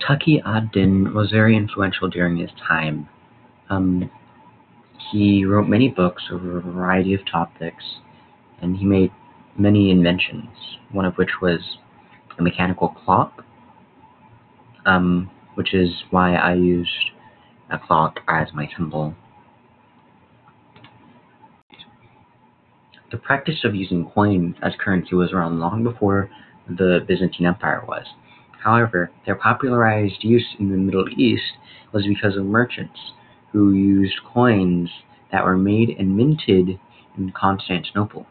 Taqi ad-Din was very influential during his time. Um, he wrote many books over a variety of topics, and he made many inventions, one of which was a mechanical clock, um, which is why I used a clock as my symbol. The practice of using coins as currency was around long before the Byzantine Empire was. However, their popularized use in the Middle East was because of merchants who used coins that were made and minted in Constantinople.